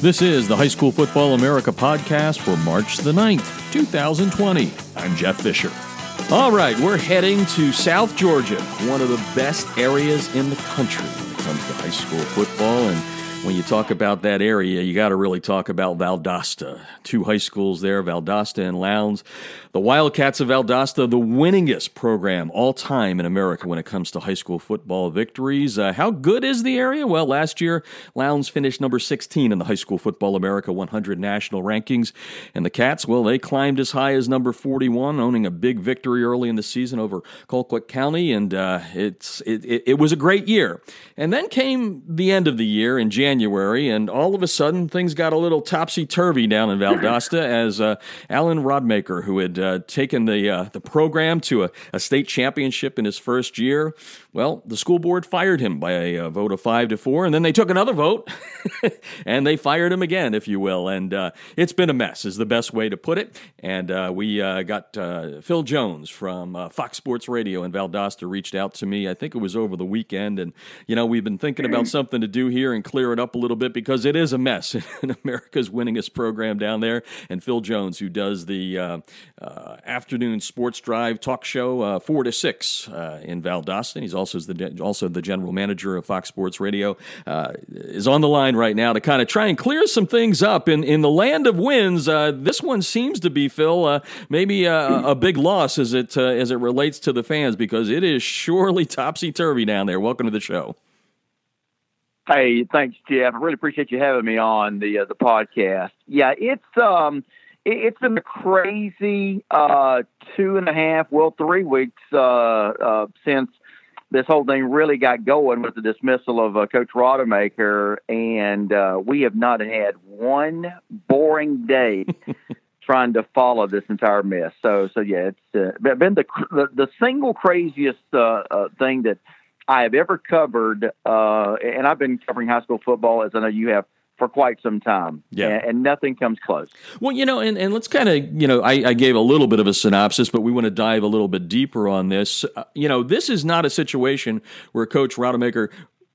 This is the High School Football America podcast for March the 9th, 2020. I'm Jeff Fisher. All right, we're heading to South Georgia, one of the best areas in the country when it comes to high school football. And when you talk about that area, you got to really talk about Valdosta. Two high schools there, Valdosta and Lowndes. The Wildcats of Valdosta, the winningest program all time in America when it comes to high school football victories. Uh, how good is the area? Well, last year, Lowndes finished number 16 in the High School Football America 100 national rankings. And the Cats, well, they climbed as high as number 41, owning a big victory early in the season over Colquitt County. And uh, it's it, it, it was a great year. And then came the end of the year in January, and all of a sudden, things got a little topsy turvy down in Valdosta as uh, Alan Rodemaker, who had uh, taken the uh, the program to a, a, state championship in his first year. Well, the school board fired him by a, a vote of five to four, and then they took another vote, and they fired him again, if you will. And uh, it's been a mess, is the best way to put it. And uh, we uh, got uh, Phil Jones from Fox Sports Radio in Valdosta reached out to me. I think it was over the weekend, and you know we've been thinking about something to do here and clear it up a little bit because it is a mess in America's winningest program down there. And Phil Jones, who does the uh, uh, afternoon sports drive talk show uh, four to six uh, in Valdosta. He's also the also the general manager of Fox Sports Radio. Uh, is on the line right now to kind of try and clear some things up in in the land of wins. Uh, this one seems to be Phil maybe a, a, big loss as it as it relates to the fans because it is surely topsy turvy down there. Welcome to the show. Hey, thanks, Jeff. I really appreciate you having me on the uh, the podcast. Yeah, it's um, it, has been a crazy uh, two and a half, well, three weeks uh, uh, since this whole thing really got going with the dismissal of uh, Coach Rodemaker, and uh, we have not had one boring day trying to follow this entire mess. So, so yeah, it's uh, been the, the, the single craziest thing that I have ever covered, uh, and I've been covering high school football as I know you have for quite some time. Yeah. And, and nothing comes close. Well, you know, and, and let's kind of, you know, I, I, gave a little bit of a synopsis, but we want to dive a little bit deeper on this. Uh, you know, this is not a situation where Coach Rodemaker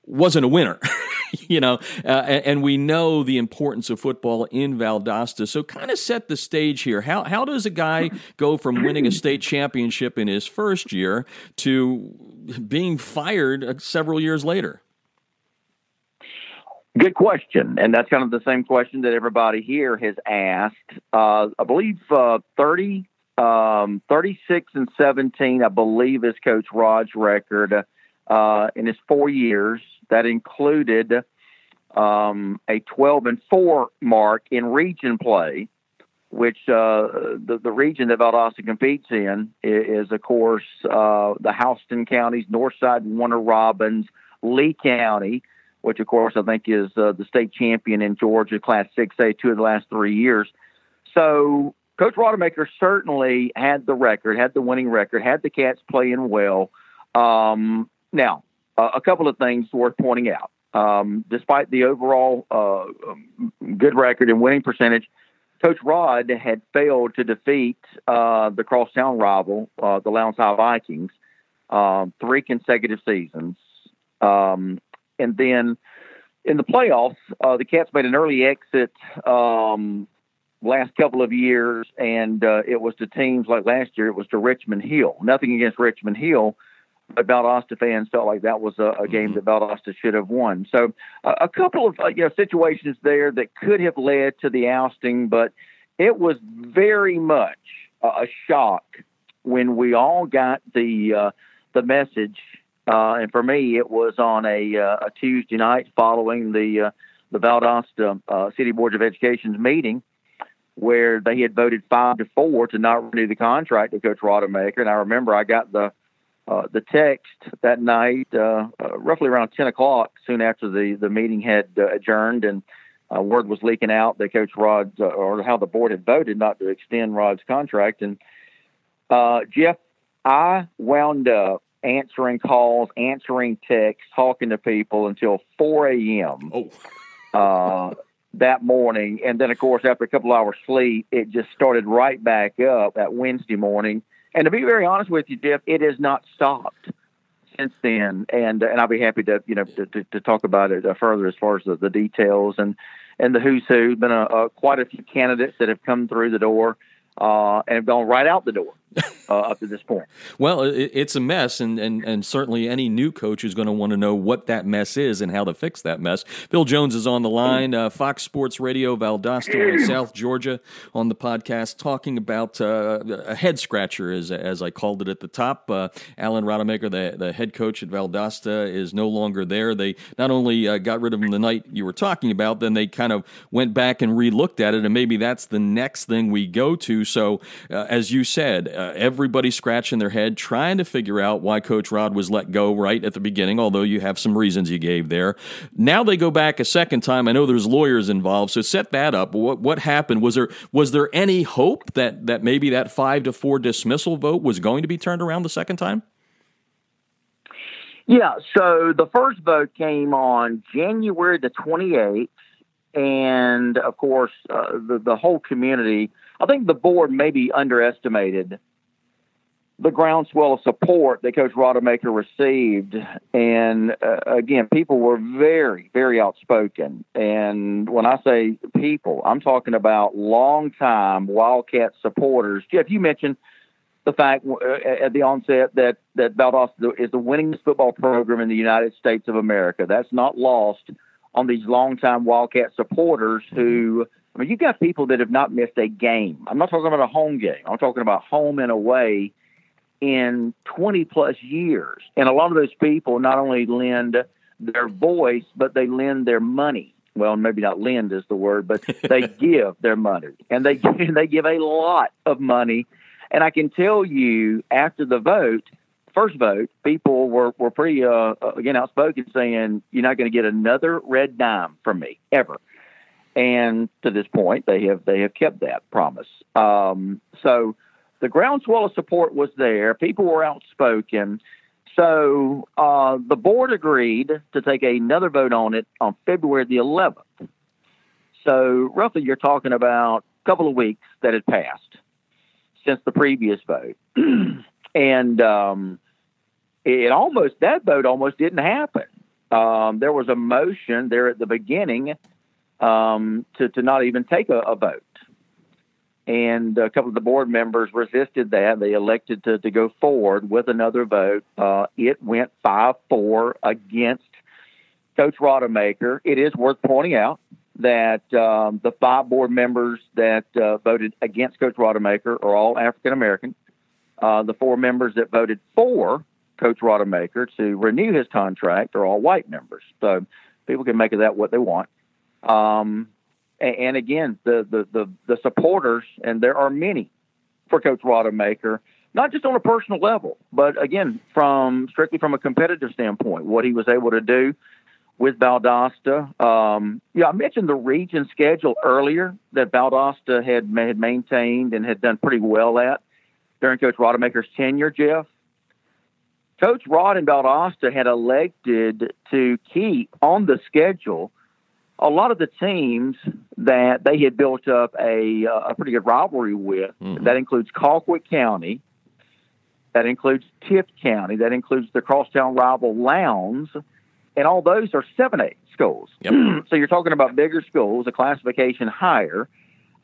wasn't a winner, you know, uh, and we know the importance of football in Valdosta. So, kind of set the stage here. How how does a guy go from winning a state championship in his first year to being fired uh, several years later? Good question, and that's kind of the same question that everybody here has asked. Uh, I believe uh, 30, um, 36 and 17, I believe, is Coach Rod's record uh, in his four years. That included um, a 12 and 4 mark in region play, which uh, the, the region that Valdosta competes in is, is of course, uh, the Houston counties, Northside, Warner Robins, Lee County, which of course I think is uh, the state champion in Georgia, Class 6A, two of the last three years. So Coach Rodemaker certainly had the record, had the winning record, had the Cats playing well. Um, now, uh, a couple of things worth pointing out. Um, despite the overall uh, um, good record and winning percentage, Coach Rod had failed to defeat uh, the crosstown rival, uh, the Lowndes High Vikings, um, three consecutive seasons. Um, and then in the playoffs, uh, the Cats made an early exit um, last couple of years, and uh, it was to teams like last year, it was to Richmond Hill. Nothing against Richmond Hill, but Valdosta fans felt like that was a, a game mm-hmm. that Valdosta should have won. So uh, a couple of uh, you know situations there that could have led to the ousting, but it was very much a shock when we all got the uh, the message. Uh, and for me, it was on a, uh, a Tuesday night following the uh, the Valdosta uh, City Board of Education's meeting, where they had voted five to four to not renew the contract to Coach Rodemaker. And I remember I got the uh, the text that night, uh, uh, roughly around 10 o'clock, soon after the, the meeting had uh, adjourned, and uh, word was leaking out that Coach Rod, uh, or how the board had voted not to extend Rod's contract. And Jeff, I wound up answering calls, answering texts, talking to people until 4 a.m. Oh. that morning. And then, of course, after a couple hours sleep, it just started right back up that Wednesday morning and to be very honest with you, Jeff, it has not stopped since then. And and I'll be happy to you know to, to, to talk about it uh, further as far as the, the details. And and the who's who. Been a, a, quite a few candidates that have come through the door uh, and have gone right out the door uh, up to this point. Well, it, it's a mess, and, and, and certainly any new coach is going to want to know what that mess is and how to fix that mess. Bill Jones is on the line, uh, Fox Sports Radio, Valdosta in South Georgia, on the podcast, talking about uh, a head scratcher, as, as I called it at the top. Uh, Alan Rodemaker, the, the head coach at Valdosta, is no longer there. They not only uh, got rid of him the night you were talking about, then they kind of went back and re-looked at it, and maybe that's the next thing we go to. So, uh, as you said, everybody scratching their head trying to figure out why Coach Rod was let go right at the beginning, although you have some reasons you gave there. Now they go back a second time. I know there's lawyers involved, so set that up. What what happened? Was there was there any hope that that maybe that five to four dismissal vote was going to be turned around the second time? Yeah, so the first vote came on January the 28th, and of course, uh, the the whole community. I think the board maybe underestimated the groundswell of support that Coach Rodemaker received. And uh, again, people were very, very outspoken. And when I say people, I'm talking about longtime Wildcat supporters. Jeff, you mentioned the fact uh, at the onset that that Valdosta is the winningest football program in the United States of America. That's not lost on these longtime Wildcat supporters who. I mean, you've got people that have not missed a game. I'm not talking about a home game. I'm talking about home and away in 20 plus years. And a lot of those people not only lend their voice, but they lend their money. Well, maybe not lend is the word, but they give their money, and they they give a lot of money. And I can tell you, after the vote, first vote, people were were pretty uh, again outspoken, saying you're not going to get another red dime from me ever. And to this point, they have they have kept that promise. Um, so the groundswell of support was there. People were outspoken. So uh, the board agreed to take another vote on it on February the 11th. So roughly, you're talking about a couple of weeks that had passed since the previous vote, and um, it almost that vote almost didn't happen. Um, there was a motion there at the beginning um, to to not even take a, a vote and a couple of the board members resisted that. They elected to, to go forward with another vote. Uh, it went 5 4 against Coach Rodemaker. It is worth pointing out that um, the five board members that uh, voted against Coach Rodemaker are all African American. Uh, the four members that voted for Coach Rodemaker to renew his contract are all white members. So people can make of that what they want. Um, and again, the, the, the, the supporters, and there are many for Coach Rodemaker, not just on a personal level, but again, from strictly from a competitive standpoint, what he was able to do with Valdosta. Um, yeah, I mentioned the region schedule earlier that Valdosta had, had maintained and had done pretty well at during Coach Rodemaker's tenure, Jeff. Coach Rod and Valdosta had elected to keep on the schedule – a lot of the teams that they had built up a, uh, a pretty good rivalry with. Mm-hmm. That includes Colquitt County. That includes Tift County. That includes the crosstown rival Lowndes. And all those are 7A schools. Yep. so you're talking about bigger schools, a classification higher.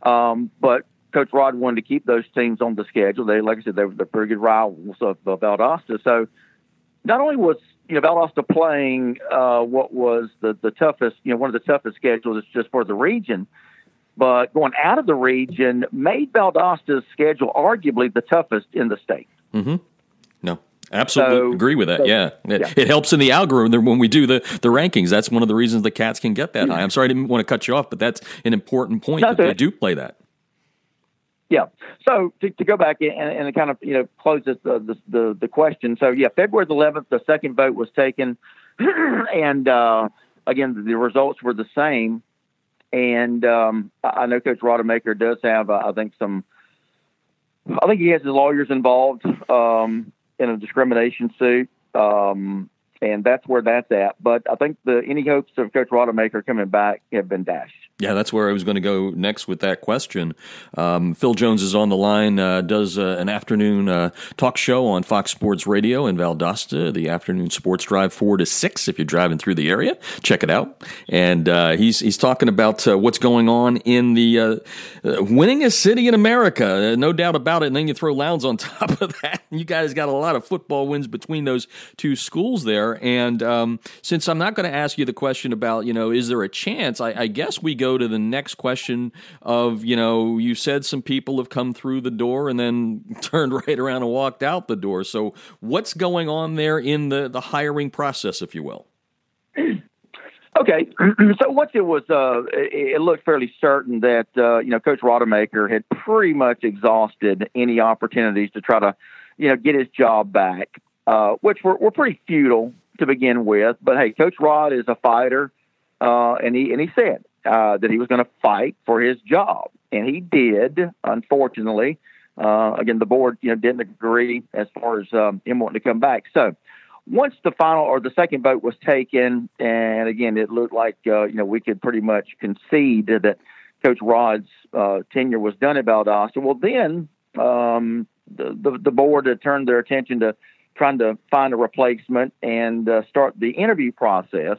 Um, but Coach Rod wanted to keep those teams on the schedule. They, like I said, they were the pretty good rivals of, of Valdosta. So not only was you know, Valdosta playing uh, what was the, the toughest, you know, one of the toughest schedules just for the region. But going out of the region made Valdosta's schedule arguably the toughest in the state. Mm-hmm. No, absolutely so, agree with that. So, yeah. It, yeah. it, helps in the algorithm when we do the, the rankings. That's one of the reasons the Cats can get that high. I'm sorry, I didn't want to cut you off, but that's an important point that they do play that. Yeah. So to, to go back and, and kind of you know close this, the, the the question. So yeah, February the 11th, the second vote was taken, and uh, again the results were the same. And um, I know Coach Rodemaker does have, uh, I think, some. I think he has his lawyers involved um, in a discrimination suit. Um, and that's where that's at. But I think the any hopes of Coach Rodemaker coming back have been dashed. Yeah, that's where I was going to go next with that question. Um, Phil Jones is on the line, uh, does uh, an afternoon uh, talk show on Fox Sports Radio in Valdosta, the afternoon sports drive four to six. If you're driving through the area, check it out. And uh, he's he's talking about uh, what's going on in the uh, winningest city in America, no doubt about it. And then you throw Lowndes on top of that. You guys got a lot of football wins between those two schools there. And um, since I'm not going to ask you the question about you know is there a chance, I, I guess we go to the next question of, you know, you said some people have come through the door and then turned right around and walked out the door. So what's going on there in the, the hiring process, if you will? Okay, so once it was, uh, it, it looked fairly certain that uh, you know Coach Rodemaker had pretty much exhausted any opportunities to try to, you know, get his job back, uh, which were, were pretty futile to begin with. But hey, Coach Rod is a fighter, uh, and he and he said uh, that he was going to fight for his job, and he did. Unfortunately, uh, again, the board you know didn't agree as far as um, him wanting to come back. So once the final or the second vote was taken, and again, it looked like uh, you know we could pretty much concede that Coach Rod's uh, tenure was done at Valdosta. Well, then um, the, the, the board had turned their attention to trying to find a replacement and uh, start the interview process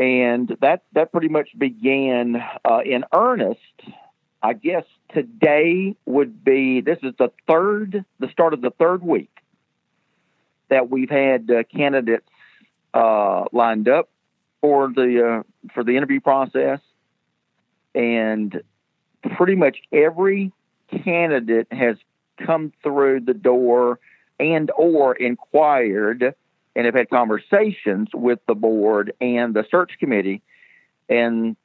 and that that pretty much began uh, in earnest. I guess today would be this is the third, the start of the third week that we've had uh, candidates uh, lined up for the uh, for the interview process, and pretty much every candidate has come through the door and or inquired and have had conversations with the board and the search committee. And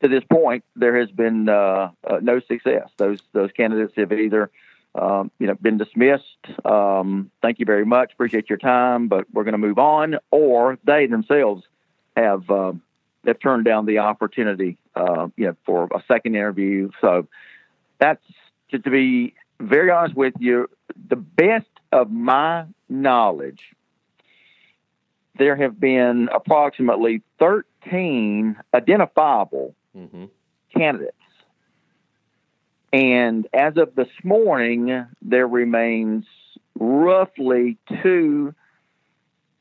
to this point, there has been uh, uh, no success. Those those candidates have either um, you know been dismissed. Um, thank you very much, appreciate your time, but we're going to move on, or they themselves have uh, have turned down the opportunity, uh, you know, for a second interview. So that's to, to be very honest with you, the best of my knowledge there have been approximately 13 identifiable mm-hmm. candidates. And as of this morning, there remains roughly two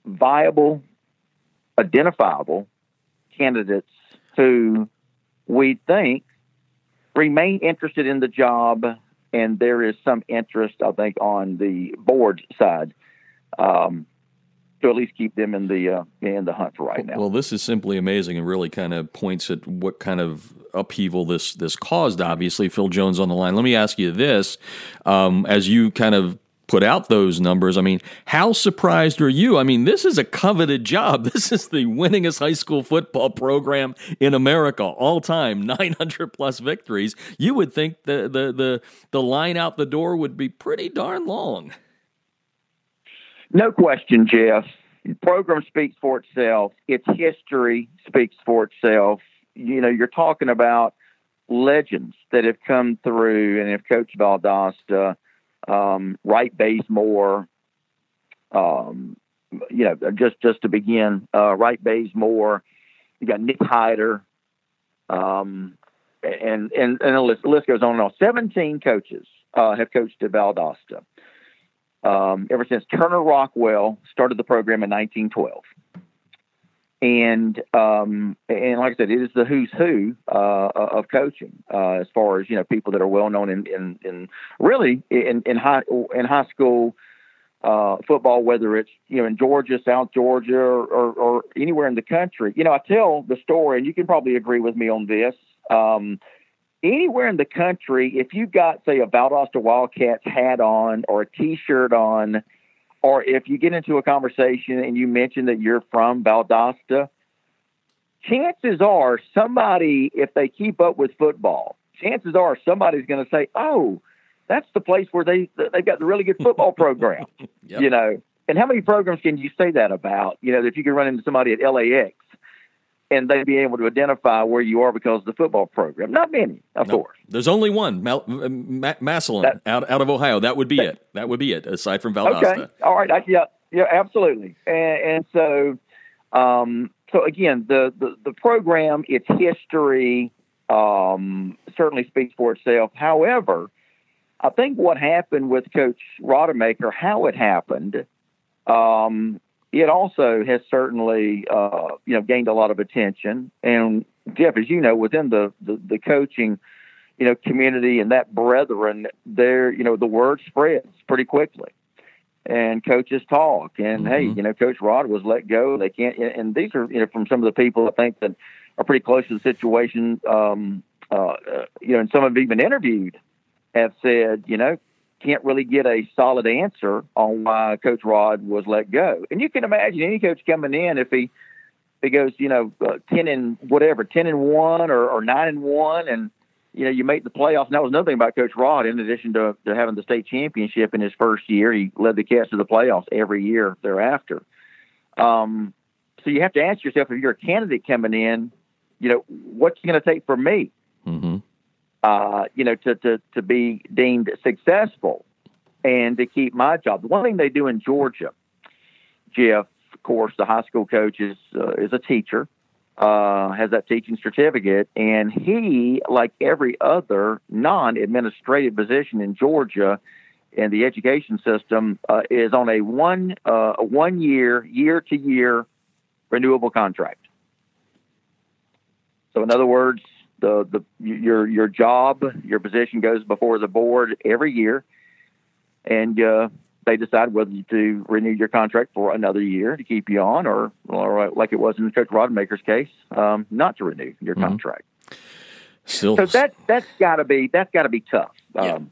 viable, identifiable candidates who we think remain interested in the job, and there is some interest, I think, on the board side. Um, to at least keep them in the uh, in the hunt for right now. Well, this is simply amazing and really kind of points at what kind of upheaval this this caused. Obviously, Phil Jones on the line. Let me ask you this: um, as you kind of put out those numbers. I mean, how surprised are you? I mean, this is a coveted job. This is the winningest high school football program in America all time, 900 plus victories. You would think the the the the line out the door would be pretty darn long. No question, Jeff. The program speaks for itself. Its history speaks for itself. You know, you're talking about legends that have come through and have coached Valdosta, um, Wright Bazemore, um, you know, just just to begin, uh, Wright Bazemore. You got Nick Hyder, um, and and and the list, the list goes on and on. Seventeen coaches uh, have coached at Valdosta um, ever since Turner Rockwell started the program in 1912. And um, and like I said, it is the who's who uh, of coaching uh, as far as you know people that are well known in, in, in really in, in high in high school uh, football, whether it's you know in Georgia, South Georgia, or, or, or, anywhere in the country. You know, I tell the story, and you can probably agree with me on this. Um, anywhere in the country, if you got, say, a Valdosta Wildcats hat on or a T-shirt on, or if you get into a conversation and you mention that you're from Valdosta, chances are somebody, if they keep up with football, chances are somebody's going to say, "Oh, that's the place where they they've got the really good football program." yep. You know, and how many programs can you say that about? You know, if you can run into somebody at LAX and they'd be able to identify where you are because of the football program. Not many, of no, course. There's only one, Mal- Massillon, that, out, out of Ohio. That would be that, it. That would be it, aside from Valdosta. Okay, all right. I, yeah, Yeah, absolutely. And, and so, um, so again, the, the, the program, its history, um, certainly speaks for itself. However, I think what happened with Coach Rodemaker, how it happened, um, it also has certainly, uh, you know, gained a lot of attention. And Jeff, as you know, within the, the, the coaching, you know, community and that brethren, there, you know, the word spreads pretty quickly and coaches talk. And mm-hmm. hey, you know, Coach Rod was let go. They can't. And these are you know from some of the people I think that are pretty close to the situation. Um, uh, uh, you know, and some have even interviewed have said, you know, can't really get a solid answer on why Coach Rod was let go. And you can imagine any coach coming in if he he goes, you know, uh, ten and whatever, ten and one or, or nine and one, and you know, you make the playoffs. And that was another thing about Coach Rod. In addition to, to having the state championship in his first year, he led the Cats to the playoffs every year thereafter. Um, so you have to ask yourself if you're a candidate coming in, you know, what's it going to take for me, mm-hmm. Uh, you know, to, to, to be deemed successful and to keep my job. The one thing they do in Georgia, Jeff, of course, the high school coach is, uh, is a teacher uh, has that teaching certificate, and he, like every other non-administrative position in Georgia in the education system, uh, is on a one uh, one year year to year renewable contract. So, in other words, the the your your job your position goes before the board every year, and uh, they decide whether to renew your contract for another year to keep you on, or, or like it was in Coach Rodemaker's case, um, not to renew your mm-hmm. contract. Still, so that that's got to be that's got to be tough. Yeah. Um,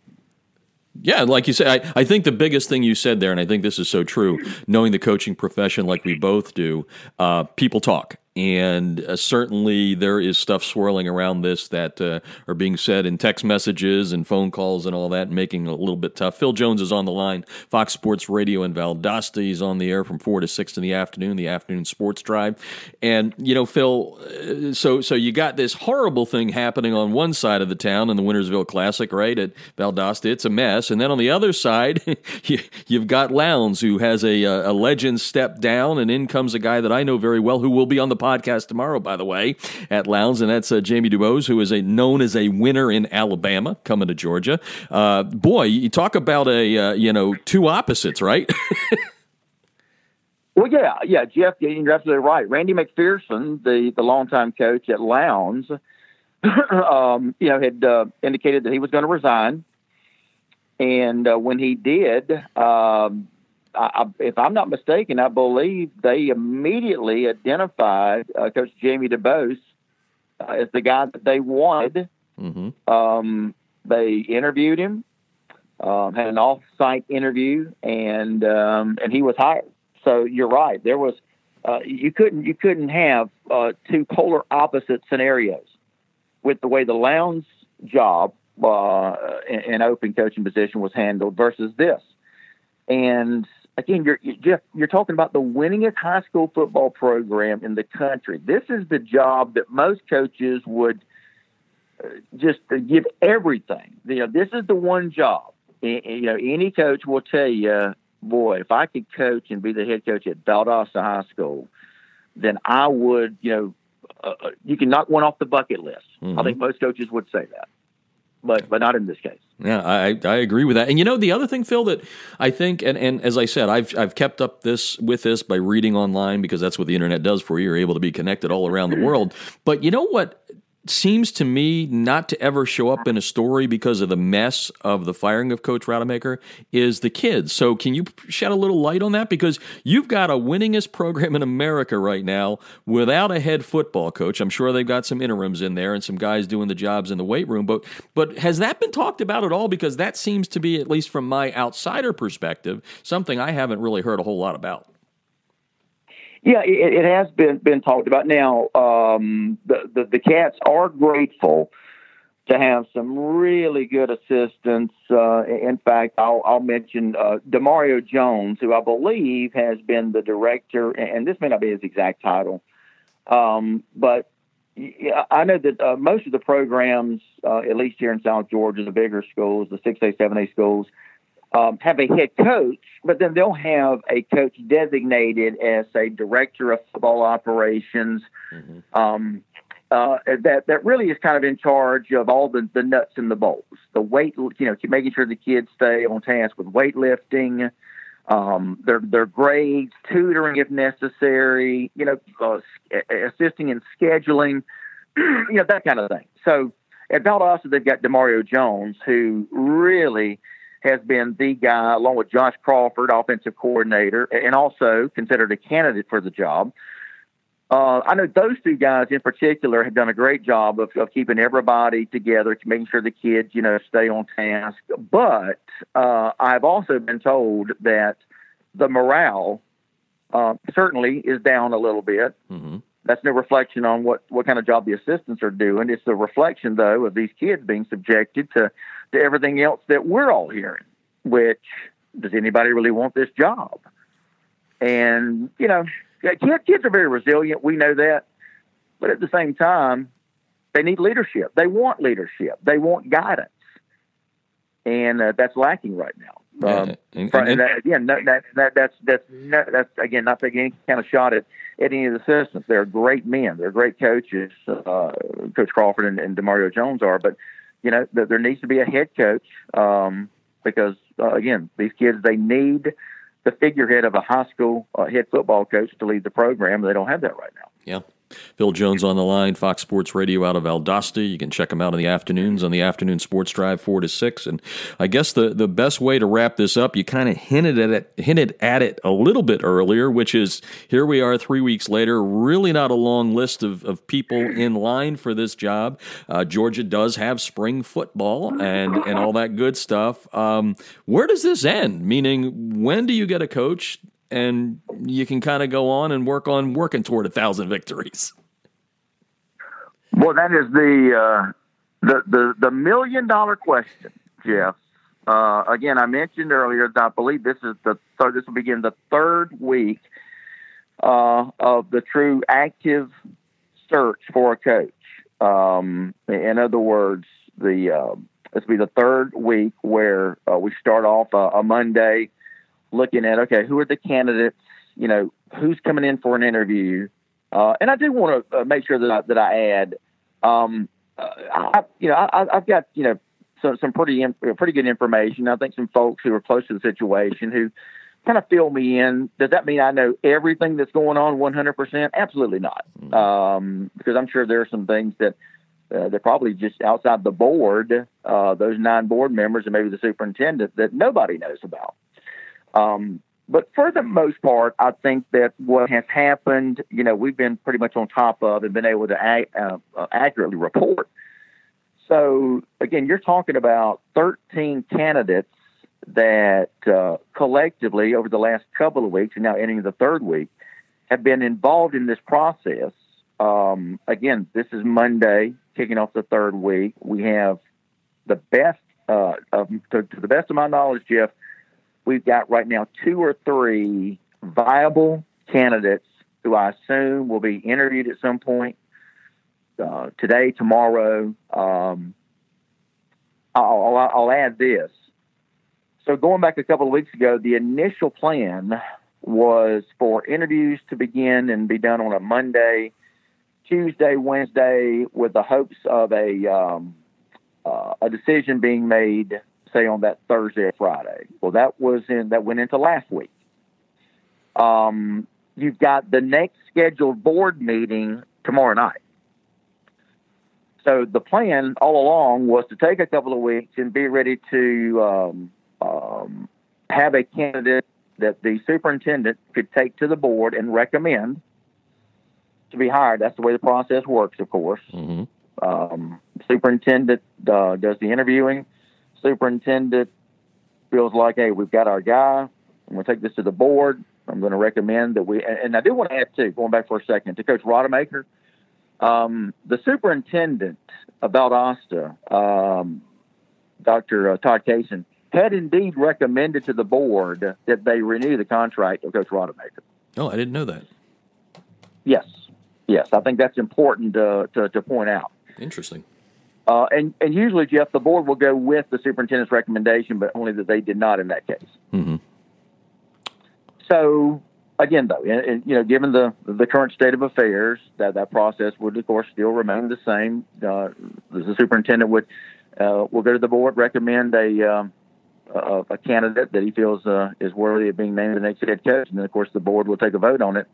yeah, like you said, I, I think the biggest thing you said there, and I think this is so true, knowing the coaching profession like we both do, uh, people talk and uh, certainly there is stuff swirling around this that uh, are being said in text messages and phone calls and all that, making it a little bit tough. Phil Jones is on the line, Fox Sports Radio in Valdosta. He's on the air from four to six in the afternoon, the afternoon sports drive. And you know, Phil, uh, so so you got this horrible thing happening on one side of the town in the Winnersville Classic, right at Valdosta. It's a mess, and then on the other side, you, have got Lowndes, who has a, a legend step down, and in comes a guy that I know very well, who will be on the podcast tomorrow, by the way, at Lowndes, and that's uh, Jamie DuBose, who is a known as a winner in Alabama, coming to Georgia. Uh, boy, you talk about a uh, you know two opposites, right? well, yeah, yeah, Jeff, you're absolutely right. Randy McPherson, the the longtime coach at Lowndes, um, you know, had uh, indicated that he was going to resign. And uh, when he did, um, I, if I'm not mistaken, I believe they immediately identified uh, Coach Jamie DuBose uh, as the guy that they wanted. Mm-hmm. Um, they interviewed him, um, had an off-site interview, and um, and he was hired. So you're right. There was uh, you couldn't you couldn't have uh, two polar opposite scenarios with the way the Lowndes job uh, and open coaching position was handled versus this. And again, you're Jeff, you're talking about the winningest high school football program in the country. This is the job that most coaches would uh, just give everything. You know, this is the one job. You know, any coach will tell you, boy, if I could coach and be the head coach at Valdosta High School, then I would. You know, uh, uh you can knock one off the bucket list. Mm-hmm. I think most coaches would say that but but not in this case. Yeah, I, I agree with that. And you know the other thing, Phil, that I think, and, and as I said, I've I've kept up this with this by reading online because that's what the internet does for you. You're able to be connected all around the mm-hmm. world. But you know what seems to me not to ever show up in a story because of the mess of the firing of Coach Rodemaker is the kids. So, can you shed a little light on that? Because you've got a winningest program in America right now without a head football coach. I'm sure they've got some interims in there and some guys doing the jobs in the weight room. But, but has that been talked about at all? Because that seems to be, at least from my outsider perspective, something I haven't really heard a whole lot about. Yeah, it, it has been been talked about. Now, um, the, the, the cats are grateful to have some really good assistants. Uh, in fact, I'll, I'll mention uh, Demario Jones, who I believe has been the director, and this may not be his exact title, um, but I know that uh, most of the programs, uh, at least here in South Georgia, the bigger schools, the 6A, 7A schools, um, have a head coach, but then they'll have a coach designated as a director of football operations. Mm-hmm. Um, uh, that that really is kind of in charge of all the, the nuts and the bolts, the weight, you know, making sure the kids stay on task with weightlifting, um, their their grades, tutoring if necessary, you know, uh, assisting in scheduling, you know, that kind of thing. So at Valdosta, they've got Demario Jones, who really has been the guy, along with Josh Crawford, offensive coordinator, and also considered a candidate for the job. Uh, I know those two guys in particular have done a great job of, of keeping everybody together, making sure the kids, you know, stay on task. But uh, I've also been told that the morale uh, certainly is down a little bit. Mm-hmm. That's no reflection on what, what kind of job the assistants are doing. It's a reflection, though, of these kids being subjected to, to everything else that we're all hearing, which does anybody really want this job? And, you know, kids, are very resilient. We know that. But at the same time, they need leadership. They want leadership. They want guidance. And uh, that's lacking right now. Um, and, and, and that, again, that, that, that, that's that's that's again not taking any kind of shot at, at any of the assistants. They're great men. They're great coaches. Uh, coach Crawford and, and Demario Jones are, but you know that there needs to be a head coach um, because uh, again, these kids they need the figurehead of a high school uh, head football coach to lead the program. They don't have that right now. Yeah. Phil Jones on the line, Fox Sports Radio out of Valdosta. You can check him out in the afternoons on the afternoon sports drive four to six. And I guess the, the best way to wrap this up, you kind of hinted at it hinted at it a little bit earlier, which is here we are three weeks later. Really not a long list of, of people in line for this job. Uh, Georgia does have spring football and and all that good stuff. Um, where does this end? Meaning, when do you get a coach and you can kind of go on and work on working toward a thousand victories. Well, that is the uh, the, the the million dollar question, Jeff. Uh, again, I mentioned earlier that I believe this is the third. This will begin the third week uh, of the true active search for a coach. Um, in other words, the uh, this will be the third week where uh, we start off a Monday looking at okay, who are the candidates? You know, who's coming in for an interview? Uh, and I do want to uh, make sure that I, that I add, um, uh, I, you know, I, have got you know some some pretty pretty good information. I think some folks who are close to the situation who kind of fill me in. Does that mean I know everything that's going on 100%? Absolutely not, mm-hmm. um, because I'm sure there are some things that. Uh, they're probably just outside the board, uh, those nine board members and maybe the superintendent that nobody knows about. Um, but for the most part, I think that what has happened, you know, we've been pretty much on top of and been able to ag- uh, uh, accurately report. So again, you're talking about 13 candidates that uh, collectively over the last couple of weeks and now ending the third week have been involved in this process. Um, again, this is Monday, kicking off the third week. We have the best, uh, of, to, to the best of my knowledge, Jeff, we've got right now two or three viable candidates who I assume will be interviewed at some point uh, today, tomorrow. Um, I'll, I'll, I'll add this. So, going back a couple of weeks ago, the initial plan was for interviews to begin and be done on a Monday, Tuesday, Wednesday, with the hopes of a um, uh, a decision being made say on that Thursday or Friday. Well, that was in that went into last week. Um, you've got the next scheduled board meeting tomorrow night. So the plan all along was to take a couple of weeks and be ready to um, um, have a candidate that the superintendent could take to the board and recommend to be hired. That's the way the process works, of course. Mm-hmm. Um, superintendent uh, does the interviewing superintendent feels like, hey, we've got our guy, I'm going to take this to the board. I'm going to recommend that we, and I do want to add too, going back for a second to Coach Rodemaker, um, the superintendent about Valdosta, um, Dr. Uh, Todd Cason, had indeed recommended to the board that they renew the contract of Coach Rodemaker. Oh, I didn't know that. Yes, yes, I think that's important to, to, to point out. Interesting. Uh, and, and usually, Jeff, the board will go with the superintendent's recommendation, but only that they did not in that case. Mm-hmm. So again, though, you know, given the the current state of affairs, that that process would, of course, still remain the same. Uh, the superintendent would uh, will go to the board, recommend a, um, a, a candidate that he feels uh, is worthy of being named the next head coach, and then, of course, the board will take a vote on it.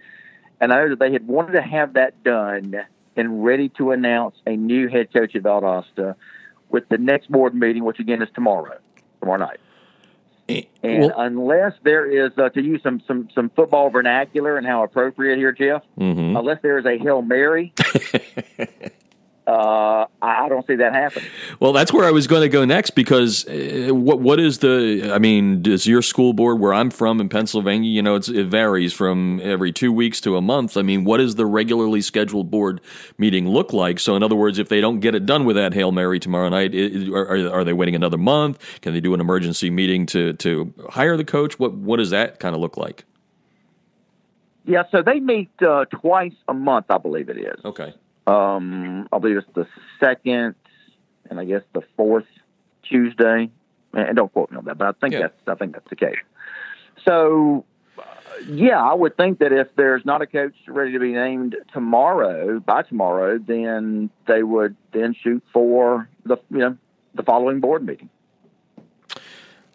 And I know that they had wanted to have that done and ready to announce a new head coach at Valdosta with the next board meeting, which again is tomorrow, tomorrow night. Eh, and well, unless there is, uh, to use some, some, some football vernacular and how appropriate here, Jeff, mm-hmm. unless there is a Hail Mary uh, I don't see that happening. Well, that's where I was going to go next because uh, what what is the? I mean, does your school board where I'm from in Pennsylvania? You know, it varies from every two weeks to a month. I mean, what does the regularly scheduled board meeting look like? So, in other words, if they don't get it done with that hail mary tomorrow night, it, are, are they waiting another month? Can they do an emergency meeting to to hire the coach? What what does that kind of look like? Yeah, so they meet uh, twice a month, I believe it is. Okay. Um, I believe it's the second and I guess the fourth Tuesday. And don't quote me on that, but I think yeah. that's I think that's the case. So, uh, yeah, I would think that if there's not a coach ready to be named tomorrow by tomorrow, then they would then shoot for the you know the following board meeting.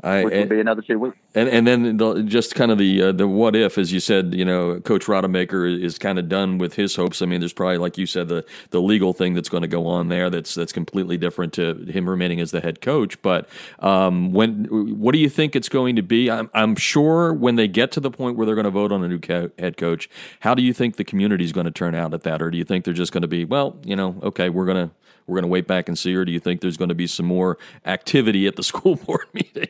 I, which would be another two weeks. And and then the, just kind of the uh, the what if, as you said, you know, Coach Rodemaker is kind of done with his hopes. I mean, there's probably, like you said, the the legal thing that's going to go on there that's that's completely different to him remaining as the head coach. But um, when what do you think it's going to be? I'm, I'm sure when they get to the point where they're going to vote on a new co- head coach, how do you think the community is going to turn out at that, or do you think they're just going to be, well, you know, okay, we're gonna we're gonna wait back and see, or do you think there's going to be some more activity at the school board meeting?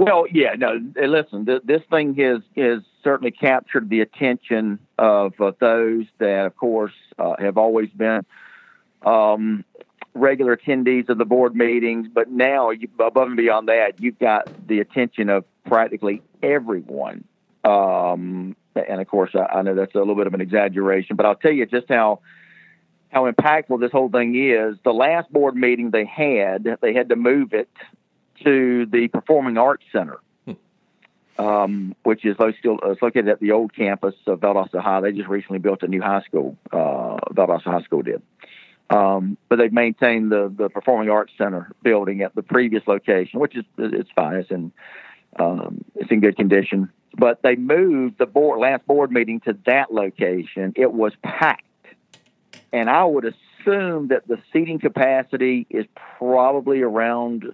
Well, yeah, no. Listen, th- this thing has has certainly captured the attention of uh, those that, of course, uh, have always been um, regular attendees of the board meetings. But now, you, above and beyond that, you've got the attention of practically everyone. Um, and of course, I, I know that's a little bit of an exaggeration, but I'll tell you just how how impactful this whole thing is. The last board meeting they had, they had to move it to the Performing Arts Center, hmm. um, which is still uh, located at the old campus of Valdosta High. They just recently built a new high school. Uh, Valdosta High School did. Um, but they've maintained the, the Performing Arts Center building at the previous location, which is it's fine. It's in um, it's in good condition. But they moved the board last board meeting to that location. It was packed, and I would assume that the seating capacity is probably around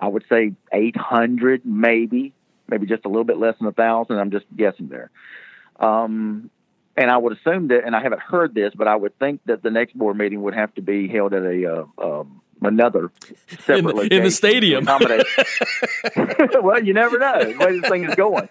I would say 800, maybe, maybe just a little bit less than a thousand. I'm just guessing there. Um, and I would assume that, and I haven't heard this, but I would think that the next board meeting would have to be held at a uh, um, another separate in, location in the stadium. well, you never know the way this thing is going.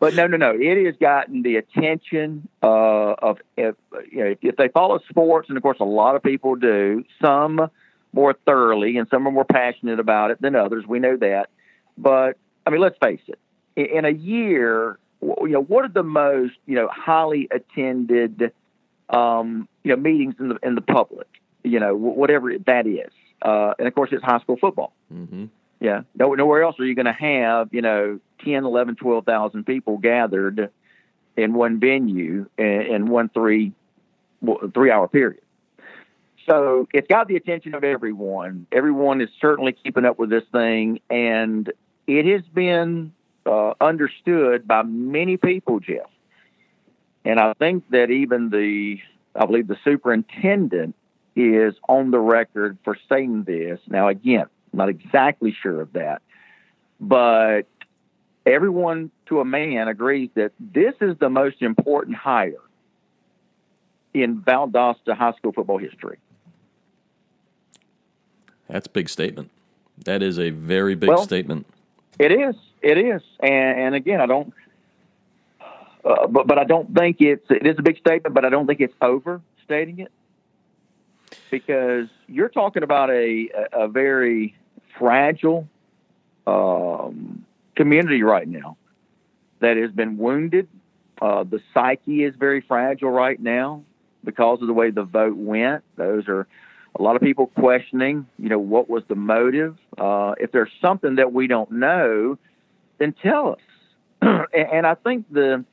But no, no, no. It has gotten the attention uh, of if, you know if, if they follow sports, and of course a lot of people do. Some more thoroughly, and some are more passionate about it than others. We know that. But I mean, let's face it. In a year, you know, what are the most you know highly attended um, you know meetings in the in the public? You know, whatever that is. Uh, and of course, it's high school football. Mm-hmm. Yeah, no, nowhere else are you going to have you know 10, 11, 12,000 people gathered in one venue in, in one three three hour period. So it's got the attention of everyone. Everyone is certainly keeping up with this thing, and it has been uh, understood by many people, Jeff. And I think that even the, I believe the superintendent is on the record for saying this. Now, again, I'm not exactly sure of that, but everyone to a man agrees that this is the most important hire in Valdosta high school football history. That's a big statement. That is a very big well, statement. It is. It is. And, and again, I don't. Uh, but but I don't think it's it is a big statement, but I don't think it's overstating it because you're talking about a a, very fragile um, community right now that has been wounded. Uh, the psyche is very fragile right now because of the way the vote went. Those are a lot of people questioning, you know, what was the motive? Uh, if there's something that we don't know, then tell us. and, and I think the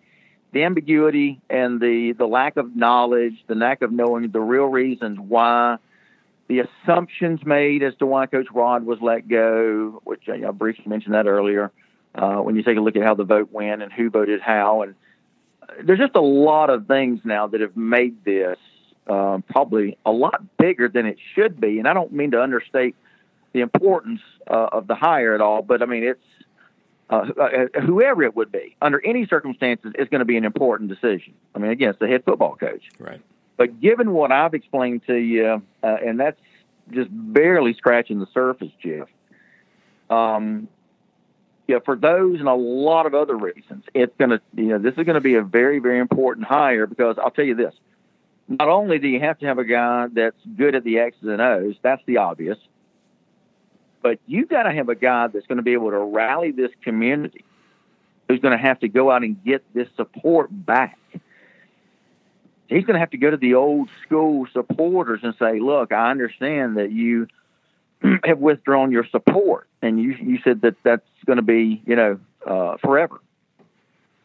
the ambiguity and the the lack of knowledge, the lack of knowing the real reasons why the assumptions made as to why Coach Rod was let go, which I, I briefly mentioned that earlier. Uh, when you take a look at how the vote went and who voted how, and there's just a lot of things now that have made this uh, probably a lot bigger than it should be. And I don't mean to understate the importance uh, of the hire at all, but I mean it's uh, uh whoever it would be under any circumstances is going to be an important decision. I mean, again, it's the head football coach, right? But given what I've explained to you, uh, and that's just barely scratching the surface, Jeff. Um, yeah, for those and a lot of other reasons, it's going to, you know, this is going to be a very, very important hire because I'll tell you this. Not only do you have to have a guy that's good at the X's and O's, that's the obvious, but you've got to have a guy that's going to be able to rally this community, who's going to have to go out and get this support back. He's going to have to go to the old school supporters and say, look, I understand that you have withdrawn your support, and you you said that that's going to be you know uh, forever.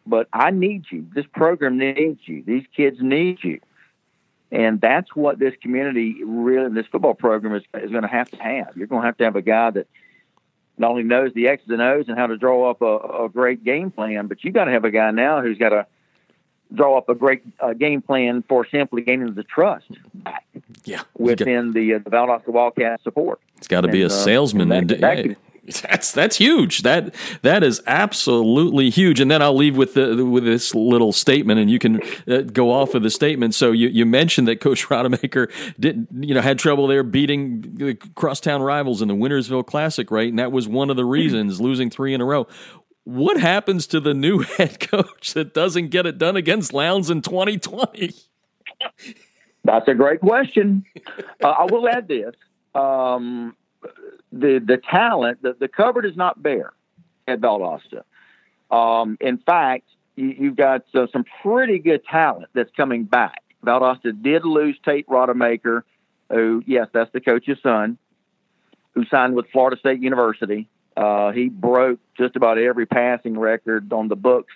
But I need you. This program needs you. These kids need you, and that's what this community really, this football program is is going to have to have. You're going to have to have a guy that not only knows the X's and O's and how to draw up a, a great game plan, but you got to have a guy now who's got to draw up a great uh, game plan for simply gaining the trust back yeah, within the, uh, the Valdosta Wildcat support. It's got to be a uh, salesman. and, and that's that's huge. That that is absolutely huge. And then I'll leave with the with this little statement, and you can uh, go off of the statement. So you, you mentioned that Coach Rodemaker didn't you know had trouble there beating the crosstown rivals in the Winnersville Classic, right? And that was one of the reasons losing three in a row. What happens to the new head coach that doesn't get it done against Lowndes in 2020? That's a great question. Uh, I will add this: um, the the talent, the, the cupboard is not bare at Valdosta. Um, in fact, you, have got uh, some pretty good talent that's coming back. Valdosta did lose Tate Rodemaker, who, yes, that's the coach's son, who signed with Florida State University. Uh, he broke just about every passing record on the books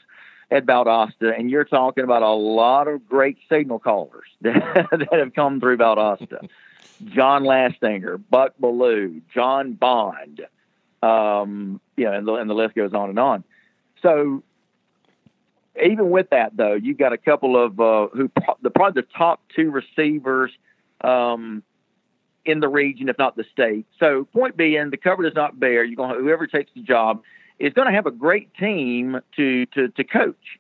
at Valdosta, and you're talking about a lot of great signal callers that, that have come through Valdosta. John Lastinger, Buck Belue, John Bond, um, you know, and the, and the list goes on and on. So even with that, though, you got a couple of uh, who the probably the top two receivers um, in the region, if not the state. So point being, the cover is not bare. You're going whoever takes the job is going to have a great team to, to, to coach.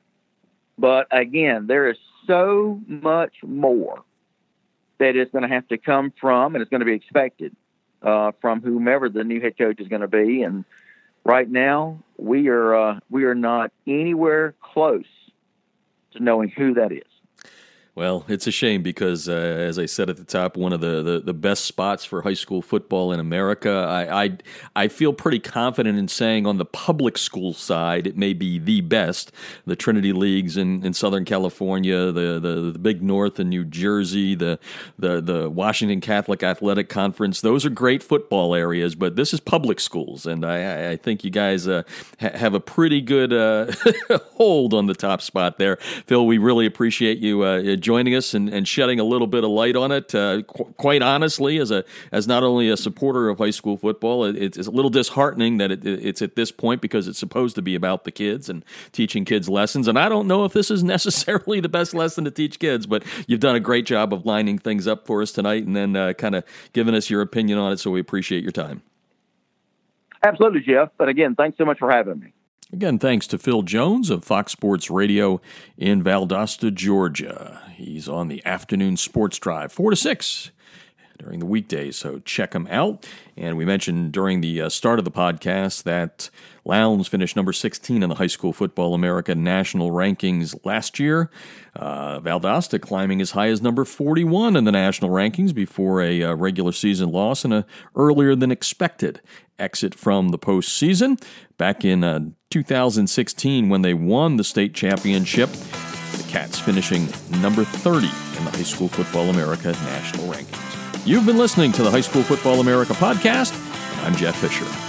But again, there is so much more that is going to have to come from and it's going to be expected uh, from whomever the new head coach is going to be. And right now, we are uh, we are not anywhere close to knowing who that is. Well, it's a shame because, uh, as I said at the top, one of the, the, the, best spots for high school football in America. I, I, I feel pretty confident in saying on the public school side, it may be the best. The Trinity Leagues in, in Southern California, the, the, the Big North in New Jersey, the, the, the Washington Catholic Athletic Conference, those are great football areas, but this is public schools. And I, I think you guys uh, ha- have a pretty good uh, hold on the top spot there. Phil, we really appreciate you uh, joining us and, and shedding a little bit of light on it. Uh, qu- quite honestly, as a as not only a supporter of high school football, it, it's a little disheartening that it, it's at this point because it's supposed to be about the kids and teaching kids lessons. And I don't know if this is necessarily the best lesson to teach kids, but you've done a great job of lining things up for us tonight and then uh, kind of giving us your opinion on it. So we appreciate your time. Absolutely, Jeff. But again, thanks so much for having me. Again, thanks to Phil Jones of Fox Sports Radio in Valdosta, Georgia. He's on the afternoon sports drive, 4 to 6 during the weekdays, so check him out. And we mentioned during the uh, start of the podcast that Lowndes finished number 16 in the High School Football America national rankings last year. Uh, Valdosta climbing as high as number 41 in the national rankings before a uh, regular season loss and a earlier than expected exit from the postseason. Back in uh, 2016, when they won the state championship, the Cats finishing number 30 in the High School Football America national rankings. You've been listening to the High School Football America podcast. I'm Jeff Fisher.